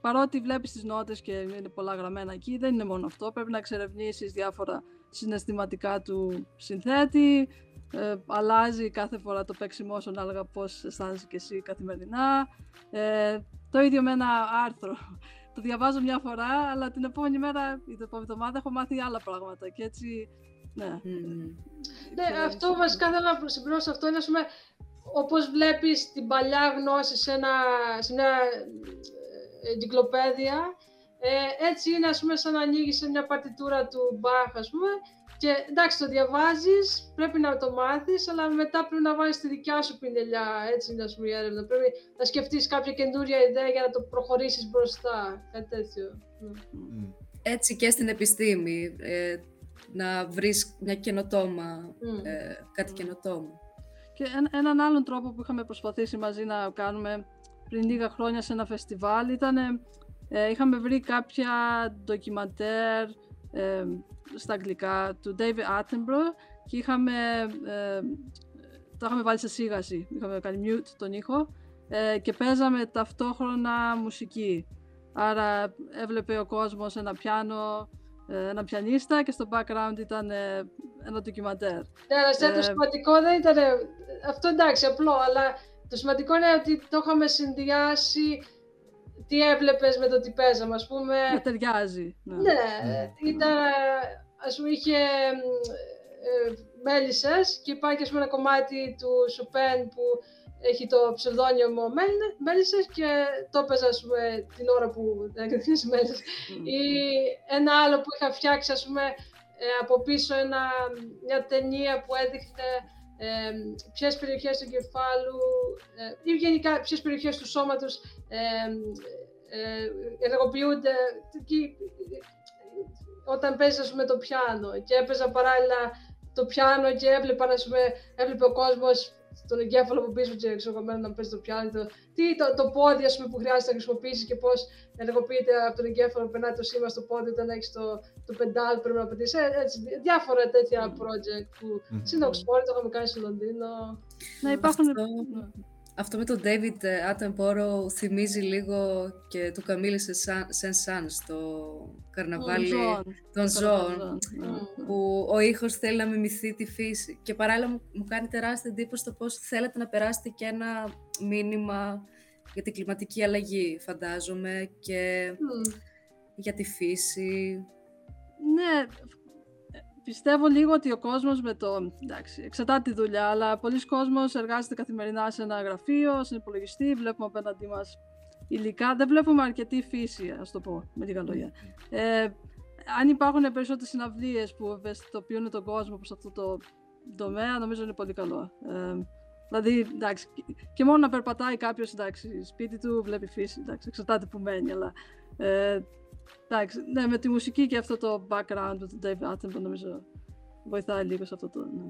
παρότι βλέπεις τις νότες και είναι πολλά γραμμένα εκεί, δεν είναι μόνο αυτό, πρέπει να εξερευνήσεις διάφορα συναισθηματικά του συνθέτη, ε, αλλάζει κάθε φορά το παίξιμό σου ανάλογα πώς αισθάνεσαι και εσύ καθημερινά. Ε, το ίδιο με ένα άρθρο. Το διαβάζω μια φορά, αλλά την επόμενη μέρα ή την επόμενη εβδομάδα έχω μάθει άλλα πράγματα και έτσι, ναι. Μμμ. Ναι, αυτό βασικά θέλω να συμπληρώσω αυτό είναι ας πούμε, όπως βλέπεις την παλιά γνώση σε, ένα, σε μια ε, εγκυκλοπαίδεια, ε, έτσι είναι ας πούμε σαν να ανοίγεις σε μια παρτιτούρα του Μπαχ ας πούμε και εντάξει το διαβάζεις, πρέπει να το μάθεις, αλλά μετά πρέπει να βάλεις τη δικιά σου πινελιά, έτσι είναι ας πούμε η έρευνα. Πρέπει να σκεφτείς κάποια καινούρια ιδέα για να το προχωρήσεις μπροστά, κάτι τέτοιο. Ναι. Μμ. Έτσι και στην επιστήμη, ε, να βρεις μια καινοτόμα, Μμ. ε, κάτι καινοτόμο. Και ένα- έναν άλλον τρόπο που είχαμε προσπαθήσει μαζί να κάνουμε πριν λίγα χρόνια σε ένα φεστιβάλ ήταν ε, είχαμε βρει κάποια ντοκιμαντέρ ε, στα αγγλικά του David Attenborough και είχαμε, ε, το είχαμε βάλει σε σίγαση, είχαμε κάνει mute τον ήχο ε, και παίζαμε ταυτόχρονα μουσική. Άρα έβλεπε ο κόσμος ένα πιάνο, ε, ένα πιανίστα και στο background ήταν ε, ένα ντοκιμαντέρ. Ναι, αλλά σε το Ε, σημαντικό δεν ήταν. Αυτό εντάξει, απλό, αλλά το σημαντικό είναι ότι το είχαμε συνδυάσει τι έβλεπες με το τι παίζαμε. Α πούμε. <laughs> Να ταιριάζει. Ναι. Ναι, Mm. ήταν. Α πούμε, είχε ε, μέλισσες και υπάρχει ας πούμε, ένα κομμάτι του Σοπέν που έχει το ψευδόνυμο μέλισσες και το έπαιζα ας πούμε, την ώρα που έκανε τις μέλισσες. Μμ. Ή ένα άλλο που είχα φτιάξει, ας πούμε, ε, από πίσω ένα, μια ταινία που έδειχνε ε, ποιες περιοχές του εγκεφάλου ε, ή γενικά ποιες περιοχές του σώματος ε, ε, ενεργοποιούνται όταν παίζεις με το πιάνο και έπαιζα παράλληλα το πιάνο και έβλεπα, πούμε, έβλεπε ο κόσμος τον εγκέφαλο που πίσω και εξωγωμένο να παίζει το πιάνο. Το, τι, το, το πόδι ας πούμε, που χρειάζεται να χρησιμοποιήσει και πώς ενεργοποιείται από τον εγκέφαλο, περνάει το σήμα στο πόδι όταν έχεις το, το πεντάλ πρέπει να πατήσει. Ε, έτσι, διάφορα τέτοια project που mm-hmm. στην Oxford το είχαμε κάνει στο Λονδίνο. Να υπάρχουν. Αυτό, αυτό με τον David Attenborough θυμίζει λίγο και του Καμίλη Σεν Σαν στο καρναβάλι των ζώων, που ο ήχος θέλει να μιμηθεί τη φύση. Και παράλληλα μου κάνει τεράστια εντύπωση το πώς θέλετε να περάσετε και ένα μήνυμα για την κλιματική αλλαγή, φαντάζομαι, και για τη φύση. Ναι, πιστεύω λίγο ότι ο κόσμος με το... Εντάξει, εξαρτάται τη δουλειά, αλλά πολλοί κόσμος εργάζεται καθημερινά σε ένα γραφείο, σε υπολογιστή, βλέπουμε απέναντί μας υλικά. Δεν βλέπουμε αρκετή φύση, ας το πω με λίγα λόγια. Ε, αν υπάρχουν περισσότερες συναυλίες που ευαισθητοποιούν τον κόσμο προς αυτό το τομέα, νομίζω είναι πολύ καλό. Ε, δηλαδή, εντάξει, και μόνο να περπατάει κάποιος σπίτι του, βλέπει φύση, εντάξει, εξαρτάται που μένει, αλλά ε, Εντάξει, ναι, με τη μουσική και αυτό το background του Dave Attenborough νομίζω βοηθάει λίγο σε, αυτό το, ναι,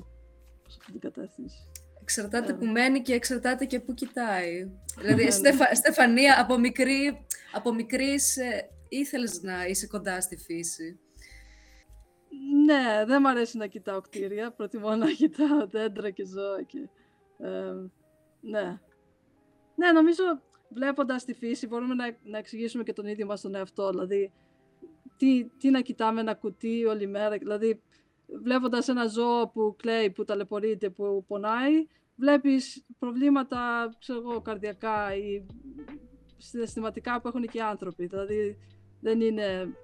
σε αυτή την κατεύθυνση. Εξαρτάται yeah. που μένει και εξαρτάται και που κοιτάει. <laughs> δηλαδή, ναι. Στεφα, Στεφανία, από μικρή, από μικρής ε, ήθελες να είσαι κοντά στη φύση; Ναι, δεν μου αρέσει να κοιτάω κτίρια, προτιμώ να <laughs> κοιτάω δέντρα και ζώα και... Ε, ναι. Ναι, νομίζω βλέποντας τη φύση μπορούμε να, να εξηγήσουμε και τον ίδιο μας τον εαυτό. Δηλαδή, τι, τι να κοιτάμε ένα κουτί όλη μέρα. Δηλαδή, βλέποντας ένα ζώο που κλαίει, που ταλαιπωρείται, που πονάει, βλέπεις προβλήματα, ξέρω εγώ, καρδιακά ή συναισθηματικά που έχουν και οι άνθρωποι. Δηλαδή, δεν είναι...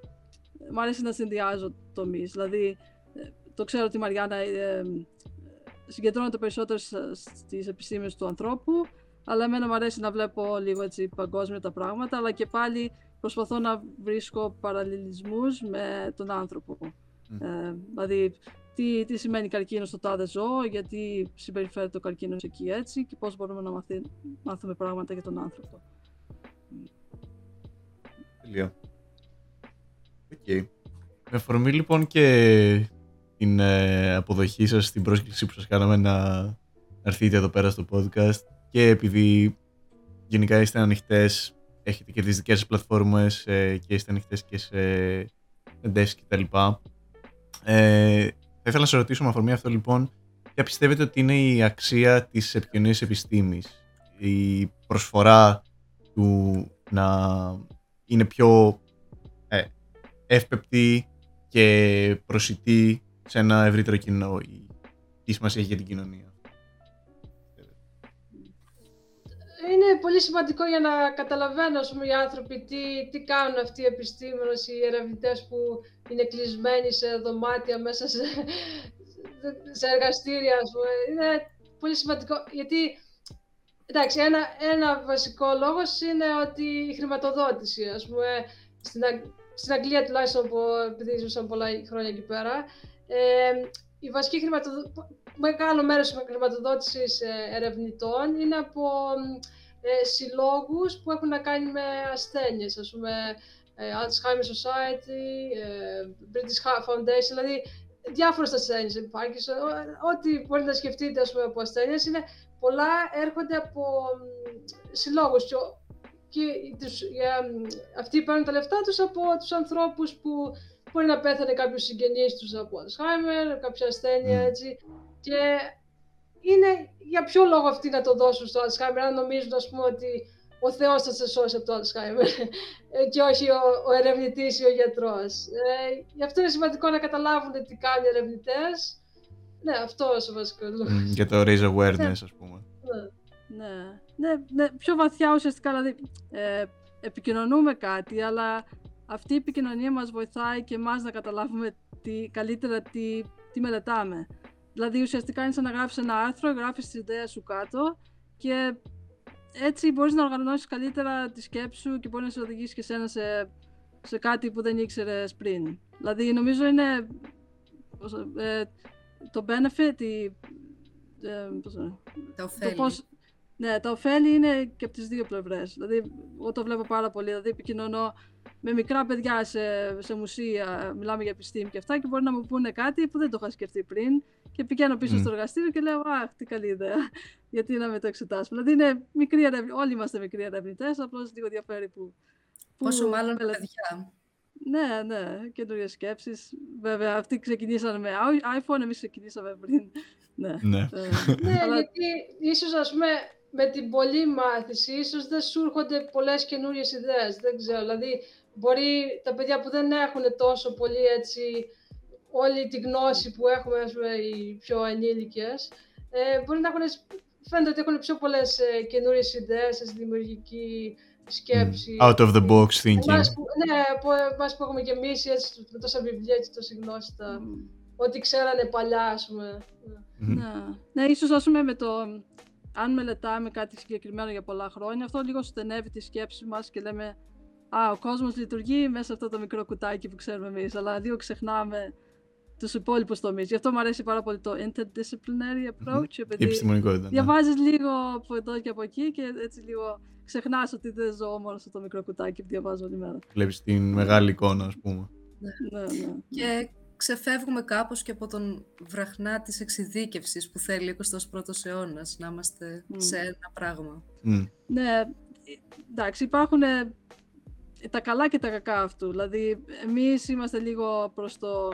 Μ' αρέσει να συνδυάζω τομείς. Δηλαδή, το ξέρω ότι η Μαριάννα ε, συγκεντρώνεται περισσότερο στις επιστήμες του ανθρώπου, αλλά εμένα μου αρέσει να βλέπω λίγο έτσι παγκόσμια τα πράγματα, αλλά και πάλι προσπαθώ να βρίσκω παραλληλισμούς με τον άνθρωπο. Ε, δηλαδή, τι, τι σημαίνει καρκίνο στο τάδε ζώο, γιατί συμπεριφέρεται ο καρκίνο εκεί έτσι και πώς μπορούμε να μαθεί, μάθουμε πράγματα για τον άνθρωπο. Τέλεια. OK. Okay. Με αφορμή λοιπόν και την ε, αποδοχή σας, την πρόσκληση που σας κάναμε να έρθετε εδώ πέρα στο podcast, και επειδή γενικά είστε ανοιχτές, έχετε και τις δικές σας πλατφόρμες ε, και είστε ανοιχτές και σε desk κτλ. Ε, θα ήθελα να σας ρωτήσω με αφορμή αυτό λοιπόν, ποια πιστεύετε ότι είναι η αξία της επικοινωνίας επιστήμης, η προσφορά του να είναι πιο ε, εύπεπτη και προσιτή σε ένα ευρύτερο κοινό, η, η σημασία για την κοινωνία; Είναι πολύ σημαντικό για να καταλαβαίνουν ας πούμε, οι άνθρωποι τι, τι κάνουν αυτοί οι επιστήμονες, οι ερευνητές που είναι κλεισμένοι σε δωμάτια μέσα σε, σε εργαστήρια. Ας πούμε. Είναι πολύ σημαντικό γιατί εντάξει, ένα, ένα βασικό λόγος είναι ότι η χρηματοδότηση. Ας πούμε, στην, στην Αγγλία τουλάχιστον που επειδή ζούσαν πολλά χρόνια εκεί πέρα, ε, η βασική χρηματοδότηση, μεγάλο μέρος της χρηματοδότησης ε, ερευνητών είναι από ε, συλλόγους που έχουν να κάνει με ασθένειες, ας πούμε ε, Alzheimer's Society, ε, British Heart Foundation, δηλαδή διάφορες ασθένειες υπάρχει. Ό,τι μπορείτε να σκεφτείτε ας πούμε, από ασθένειες είναι πολλά έρχονται από συλλόγους και, και τους, για, αυτοί παίρνουν τα λεφτά τους από τους ανθρώπους που μπορεί να πέθανε κάποιος συγγενής τους από Alzheimer, κάποια ασθένεια έτσι. Και είναι για ποιο λόγο αυτοί να το δώσουν στο Alzheimer, αν νομίζουν ας πούμε, ότι ο Θεός θα σε σώσει από το Alzheimer ε, και όχι ο, ο ερευνητής ή ο γιατρός. Ε, γι' αυτό είναι σημαντικό να καταλάβουν τι κάνουν οι ερευνητές. Ναι, αυτό είναι ο βασικός λόγος. για το raise awareness, ναι. ας πούμε. Ναι. Ναι. ναι, ναι, πιο βαθιά ουσιαστικά, δηλαδή ε, επικοινωνούμε κάτι, αλλά αυτή η επικοινωνία μας βοηθάει και εμάς να καταλάβουμε τι, καλύτερα τι, τι μελετάμε. Δηλαδή ουσιαστικά είναι σαν να γράφεις ένα άρθρο, γράφεις τις ιδέες σου κάτω και έτσι μπορείς να οργανώσεις καλύτερα τη σκέψη σου και μπορεί να σε οδηγήσει και σένα σε, σε κάτι που δεν ήξερες πριν. Δηλαδή νομίζω είναι πώς, ε, το benefit, η, ε, πώς, είναι, Τα ωφέλη. το πώς, ναι, τα ωφέλη είναι και από τις δύο πλευρές. Δηλαδή, εγώ το βλέπω πάρα πολύ. Δηλαδή, επικοινωνώ με μικρά παιδιά σε, σε μουσεία, μιλάμε για επιστήμη και αυτά και μπορεί να μου πούνε κάτι που δεν το είχα σκεφτεί πριν και πηγαίνω πίσω Μμ. στο εργαστήριο και λέω «Αχ, τι καλή ιδέα, <laughs> γιατί να με το εξετάσουμε». Δηλαδή, είναι μικροί ερευνητές, όλοι είμαστε μικροί ερευνητές, απλώς λίγο διαφέρει που... που Πόσο μάλλον μελε- παιδιά. Ναι, ναι, καινούριες σκέψεις. Βέβαια, αυτοί ξεκινήσαν με iPhone, εμείς ξεκινήσαμε πριν. Ναι. Ναι. Ε, Ναι, Αλλά- γιατί ίσως ας πούμε με την πολλή μάθηση ίσως δεν σου έρχονται πολλές καινούριες ιδέες, δεν ξέρω, δηλαδή μπορεί τα παιδιά που δεν έχουν τόσο πολύ έτσι όλη τη γνώση που έχουμε ας πούμε, οι πιο ενήλικες, ε, μπορεί να έχουν, φαίνεται ότι έχουν πιο πολλές ε, καινούριες ιδέες, έτσι, δημιουργική σκέψη. Out of the box thinking. Εμάς που, ναι, από εμάς που έχουμε γεμίσει έτσι, με τόσα βιβλία και τόση γνώση, τα, μ, ό,τι ξέρανε παλιά, ας πούμε. Μμμ. ναι. ναι, ίσως ας πούμε με το... Αν μελετάμε κάτι συγκεκριμένο για πολλά χρόνια, αυτό λίγο στενεύει τη σκέψη μας και λέμε «Α, ο κόσμος λειτουργεί μέσα σε αυτό το μικρό κουτάκι που ξέρουμε εμείς», αλλά λίγο ξεχνάμε τους υπόλοιπους τομείς. Γι' αυτό μου αρέσει πάρα πολύ το interdisciplinary approach, Η επειδή επιστημονικότητα. ναι. διαβάζεις λίγο από εδώ και από εκεί και έτσι λίγο ξεχνάς ότι δεν ζω μόνο σε αυτό το μικρό κουτάκι που διαβάζω όλη μέρα. Βλέπεις την μεγάλη εικόνα, ας πούμε. Ναι, ναι. Και ξεφεύγουμε κάπως και από τον βραχνά της εξειδίκευσης που θέλει ο 21ος αιώνας, να είμαστε Μμ. σε ένα πράγμα. Μμ. Ναι, ε, εντάξει, υπάρχουν ε, τα καλά και τα κακά αυτού. Δηλαδή, εμείς είμαστε λίγο προς το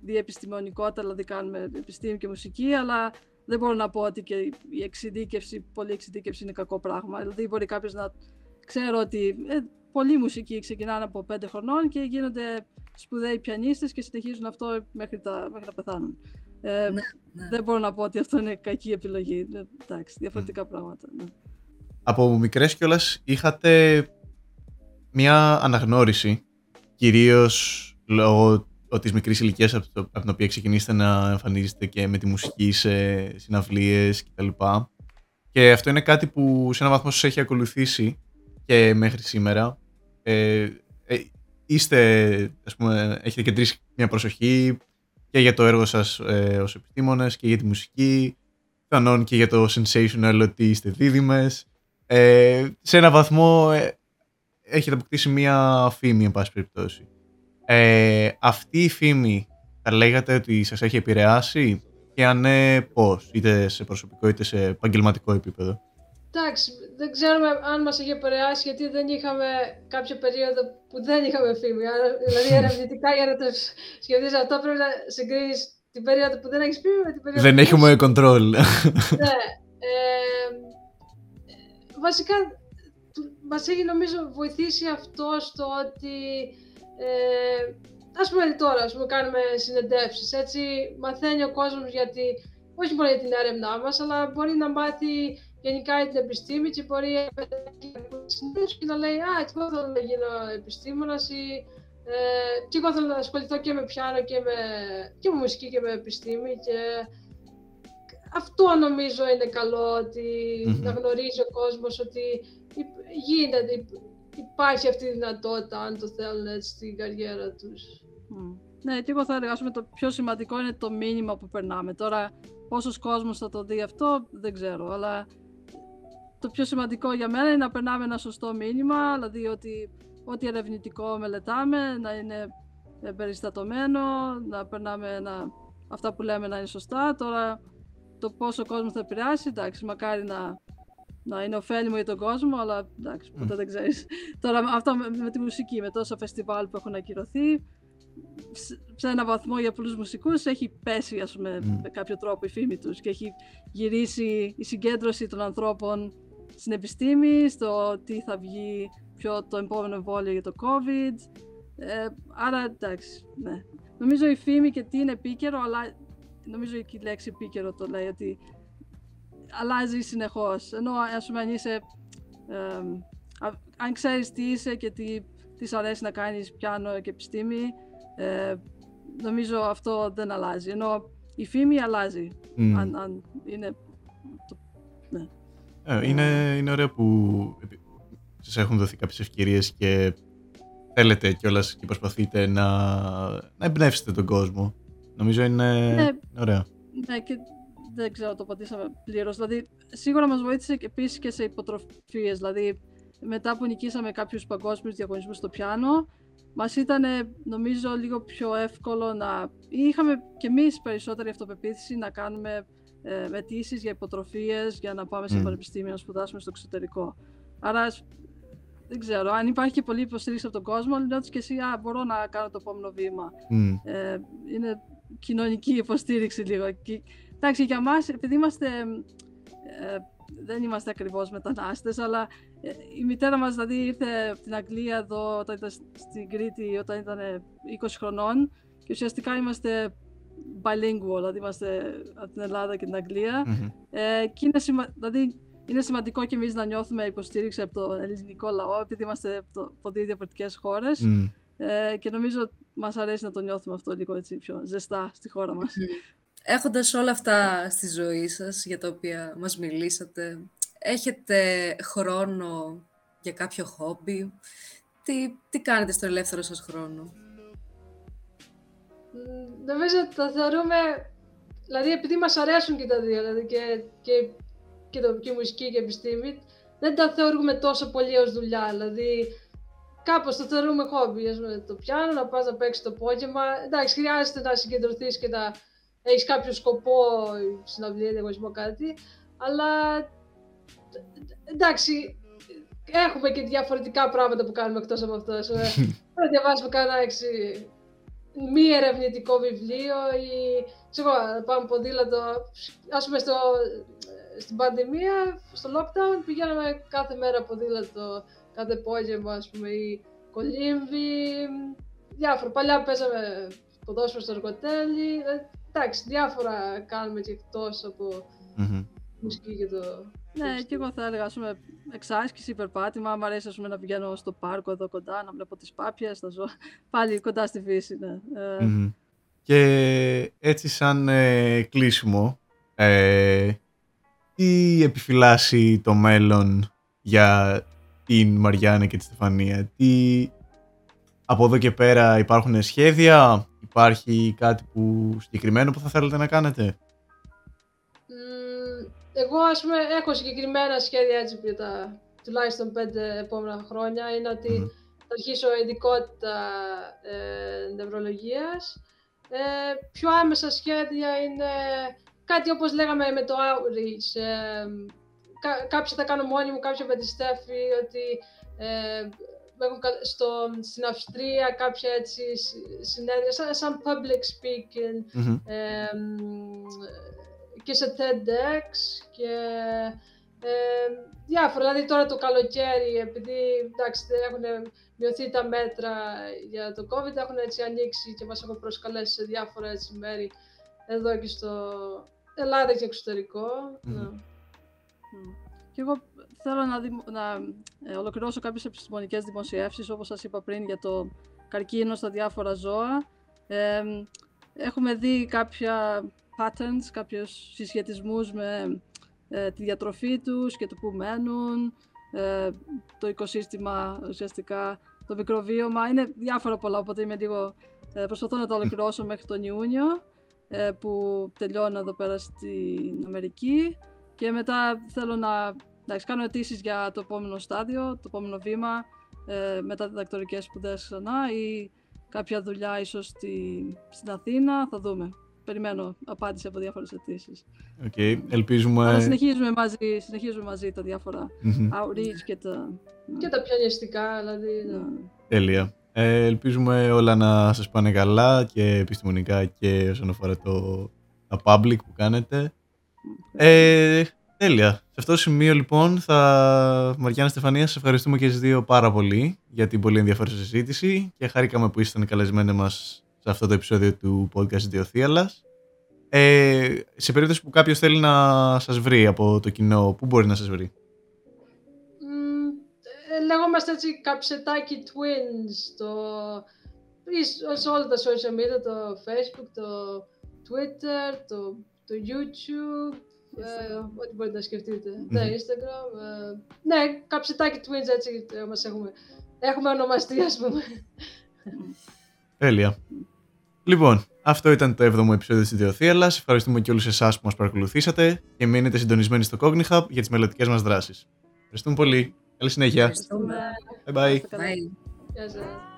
διεπιστημονικότητα, δηλαδή κάνουμε επιστήμη και μουσική, αλλά δεν μπορώ να πω ότι και η εξειδίκευση, πολλή εξειδίκευση είναι κακό πράγμα. Δηλαδή, μπορεί κάποιος να ξέρω ότι ε, πολλοί μουσικοί ξεκινάνε από πέντε χρονών και γίνονται σπουδαίοι πιανίστες και συνεχίζουν αυτό μέχρι, τα, μέχρι να πεθάνουν. Ε, Ναι, ναι. Δεν μπορώ να πω ότι αυτό είναι κακή επιλογή. Ε, Εντάξει, διαφορετικά πράγματα. Ναι. Από μικρές κιόλας είχατε μια αναγνώριση, κυρίως λόγω της μικρής ηλικίας από, το- από την οποία ξεκινήσετε να εμφανίζετε και με τη μουσική σε συναυλίες κτλ. Και αυτό είναι κάτι που σε έναν βαθμό σας έχει ακολουθήσει και μέχρι σήμερα. Ε, ε, είστε, ας πούμε, έχετε κεντρήσει μια προσοχή και για το έργο σας ε, ως επιστήμονες και για τη μουσική, πιθανόν και για το sensational ότι είστε δίδυμες. Ε, σε έναν βαθμό ε, έχετε αποκτήσει μία φήμη, εν πάση περιπτώσει. Ε, αυτή η φήμη θα λέγατε ότι σας έχει επηρεάσει και αν ναι, πώς, είτε σε προσωπικό είτε σε επαγγελματικό επίπεδο; Εντάξει, δεν ξέρουμε αν μας είχε επηρεάσει γιατί δεν είχαμε κάποια περίοδο που δεν είχαμε φήμη. Άρα, δηλαδή ερευνητικά για να το σκεφτείς αυτό πρέπει να συγκρίνεις την περίοδο που δεν έχεις φήμη με την περίοδο Δεν που έχουμε έχεις control. ναι. Ε, βασικά, του- μας έχει νομίζω βοηθήσει αυτό στο ότι ε, ας πούμε τώρα, ας πούμε, κάνουμε συνεντεύξεις, έτσι μαθαίνει ο κόσμος γιατί, όχι μόνο για την έρευνά μας, αλλά μπορεί να μάθει γενικά για την επιστήμη και μπορεί και να λέει «Α, και εγώ θέλω να γίνω επιστήμονας» ή ε, «Και εγώ θέλω να ασχοληθώ και με πιάνο και με, και με μουσική και με επιστήμη» και αυτό νομίζω είναι καλό, ότι Μμμ. να γνωρίζει ο κόσμος ότι υ- γίνεται, υ- υπάρχει αυτή η δυνατότητα αν το θέλουν έτσι στην καριέρα τους. Μμ. Ναι, και εγώ θα έλεγα, ας πούμε, το πιο σημαντικό είναι το μήνυμα που περνάμε. Τώρα, πόσος κόσμος θα το δει αυτό, δεν ξέρω, αλλά το πιο σημαντικό για μένα είναι να περνάμε ένα σωστό μήνυμα, δηλαδή ότι ό,τι ερευνητικό μελετάμε να είναι ε, περιστατωμένο, να περνάμε ένα, αυτά που λέμε να είναι σωστά. Τώρα, το πόσο κόσμο θα επηρεάσει, εντάξει, μακάρι να, να είναι ωφέλιμο για τον κόσμο, αλλά εντάξει, ποτέ δεν ξέρεις. Τώρα, αυτό με, με τη μουσική, με τόσα φεστιβάλ που έχουν ακυρωθεί, σε- σε ένα βαθμό για πολλούς μουσικούς έχει πέσει ας πούμε, Μμ. με κάποιο τρόπο η φήμη τους και έχει γυρίσει η συγκέντρωση των ανθρώπων στην επιστήμη, στο τι θα βγει πιο το επόμενο εμβόλιο για το COVID. Ε, άρα εντάξει, ναι. Νομίζω η φήμη και τι είναι επίκαιρο, αλλά νομίζω και η λέξη επίκαιρο το λέει ότι αλλάζει συνεχώς. Ενώ ας πούμε αν είσαι, εμ, α- αν ξέρεις τι είσαι και τι, τι σ' αρέσει να κάνεις πιάνο και επιστήμη, ε, νομίζω αυτό δεν αλλάζει. Ενώ η φήμη αλλάζει. Μμ. Αν, αν είναι το, Ε, είναι, είναι ωραίο που επι- σας έχουν δοθεί κάποιες ευκαιρίες και θέλετε κιόλας και προσπαθείτε να, να εμπνεύσετε τον κόσμο Νομίζω είναι Ναι. ωραία. Ναι, και δεν ξέρω το πατήσαμε πλήρως. Δηλαδή, σίγουρα μας βοήθησε επίσης και σε υποτροφίες. Δηλαδή, μετά που νικήσαμε κάποιους παγκόσμιους διαγωνισμούς στο πιάνο, μας ήταν νομίζω λίγο πιο εύκολο να. ή είχαμε κι εμείς περισσότερη αυτοπεποίθηση να κάνουμε ε, αιτήσεις για υποτροφίες για να πάμε σε Μμ. πανεπιστήμιο να σπουδάσουμε στο εξωτερικό. Άρα, σ- δεν ξέρω, αν υπάρχει και πολλή υποστήριξη από τον κόσμο, λέω τους και εσύ, α, μπορώ να κάνω το επόμενο βήμα Μμ. ε, είναι κοινωνική υποστήριξη λίγο. Και, εντάξει, για μας, επειδή είμαστε, ε, δεν είμαστε ακριβώς μετανάστες, αλλά ε, η μητέρα μας δηλαδή ήρθε από την Αγγλία εδώ όταν ήταν στην Κρήτη όταν ήταν 20 χρονών και ουσιαστικά είμαστε bilingual, δηλαδή είμαστε από την Ελλάδα και την Αγγλία. Μμμ. Ε, και είναι, σημα... δηλαδή, είναι σημαντικό και εμείς να νιώθουμε υποστήριξη από το ελληνικό λαό, επειδή είμαστε από, το... από δύο διαφορετικές χώρες. Μμ. Ε, και νομίζω μας αρέσει να το νιώθουμε αυτό λίγο έτσι πιο ζεστά στη χώρα μας. Έχοντας όλα αυτά στη ζωή σας, για τα οποία μας μιλήσατε, έχετε χρόνο για κάποιο χόμπι, τι, τι κάνετε στο ελεύθερο σας χρόνο; Μ, Νομίζω ότι τα θεωρούμε, δηλαδή επειδή μας αρέσουν και τα δύο, δηλαδή και, και, και, το, και η μουσική και η επιστήμη, δεν τα θεωρούμε τόσο πολύ ως δουλειά, δηλαδή κάπως το θεωρούμε χόμπι, ας πούμε, το πιάνο, να πας να παίξεις το απόγευμα, εντάξει, χρειάζεται να συγκεντρωθείς και να έχεις κάποιο σκοπό, συναυλία, διαγωνισμό, κάτι, αλλά εντάξει, έχουμε και διαφορετικά πράγματα που κάνουμε εκτός από αυτό, ας πούμε. <laughs> να διαβάσουμε κανένα έξι μη ερευνητικό βιβλίο ή ξέρω, εγώ, να πάμε ποδήλατο. Ας πούμε στο, στην πανδημία, στο lockdown, πηγαίναμε κάθε μέρα ποδήλατο, κάθε απόγευμα, ας πούμε, ή κολύμβη, διάφορα. Παλιά παίζαμε ποδόσφαιρο στο εργοτέλη, ε, εντάξει, διάφορα κάνουμε και εκτός από Μμμ. μουσική και το... Ναι, και εγώ θα έλεγα, ας πούμε, εξάσκηση, περπάτημα. Μ' αρέσει, ας πούμε, να πηγαίνω στο πάρκο εδώ κοντά, να βλέπω τις πάπιες, τα ζώα. Πάλι κοντά στη φύση, ναι. Ε, Μμμ. Και έτσι σαν ε, κλείσιμο, ε, τι επιφυλάσσει το μέλλον για την Μαριάννα και τη Στεφανία, τι από εδώ και πέρα υπάρχουν σχέδια, υπάρχει κάτι που συγκεκριμένο που θα θέλετε να κάνετε; Μμμ, εγώ ας πούμε έχω συγκεκριμένα σχέδια έτσι για τα τουλάχιστον πέντε επόμενα χρόνια. Είναι ότι Μμμ. θα αρχίσω ειδικότητα ε, νευρολογίας. Ε, πιο άμεσα σχέδια είναι κάτι όπως λέγαμε με το outreach. Ε, κα, κάποια θα κάνω μόνη μου, κάποια με τη Στέφη, ότι ε, έχουν κα- στο, στην Αυστρία κάποια έτσι συ- συνέδρια, σαν, σαν public speaking, Μμμ. ε, μ, και σε TEDx και ε, διάφορα. Δηλαδή τώρα το καλοκαίρι, επειδή εντάξει, δεν έχουν μειωθεί τα μέτρα για το COVID, έχουν έτσι ανοίξει και μας έχουν προσκαλέσει σε διάφορα έτσι μέρη εδώ και στο Ελλάδα και εξωτερικό. Μμμ. Ναι. μ. Και εγώ θέλω να, δημο- να ε, ολοκληρώσω κάποιες επιστημονικές δημοσιεύσεις, όπως σας είπα πριν, για το καρκίνο στα διάφορα ζώα. Ε, έχουμε δει κάποια patterns, κάποιους συσχετισμούς με ε, τη διατροφή τους και το που μένουν, ε, το οικοσύστημα ουσιαστικά, το μικροβίωμα. Είναι διάφορα πολλά, οπότε είμαι λίγο... Ε, προσπαθώ να το ολοκληρώσω μέχρι τον Ιούνιο, ε, που τελειώνω εδώ πέρα στην Αμερική. Και μετά θέλω να εντάξει, κάνω αιτήσεις για το επόμενο στάδιο, το επόμενο βήμα, ε, μετά διδακτορικές σπουδές ξανά ή κάποια δουλειά ίσως στη, στην Αθήνα, θα δούμε. Περιμένω απάντηση από διάφορες αιτήσεις. Οκ, ελπίζουμε... Αλλά συνεχίζουμε μαζί, συνεχίζουμε μαζί τα διάφορα Μμμ. outreach και τα... Και τα πιανιστικά, δηλαδή. ναι. ναι. Τέλεια. Ε, ελπίζουμε όλα να σας πάνε καλά και επιστημονικά και όσον αφορά το, τα public που κάνετε. Ε, τέλεια. Σε αυτό το σημείο λοιπόν θα... Μαριάννα Στεφανία, σας ευχαριστούμε και τις δύο πάρα πολύ για την πολύ ενδιαφέρουσα συζήτηση και χάρηκαμε που ήσασταν καλεσμένοι μας σε αυτό το επεισόδιο του podcast Διοθίαλας. Ε, σε περίπτωση που κάποιος θέλει να σας βρει από το κοινό, πού μπορεί να σας βρει; Μ, ε, Λεγόμαστε έτσι καψετάκι twins το, ή σ- σε όλα τα social media, το facebook, το twitter, το, το youtube, ε, Instagram. ό,τι μπορείτε να σκεφτείτε. Ναι, instagram. ε, ναι, καψετάκι twins έτσι ε, μας έχουμε, έχουμε ονομαστεί ας πούμε. Τέλεια. Λοιπόν, αυτό ήταν το 7ο επεισόδιο της Ιδιοθύελας. Ευχαριστούμε και όλους εσάς που μας παρακολουθήσατε και μείνετε συντονισμένοι στο Cogni Hub για τις μελλοντικές μας δράσεις. Ευχαριστούμε πολύ. Καλή συνέχεια. Ευχαριστούμε. Bye bye. Καλά. Bye. Γεια σας.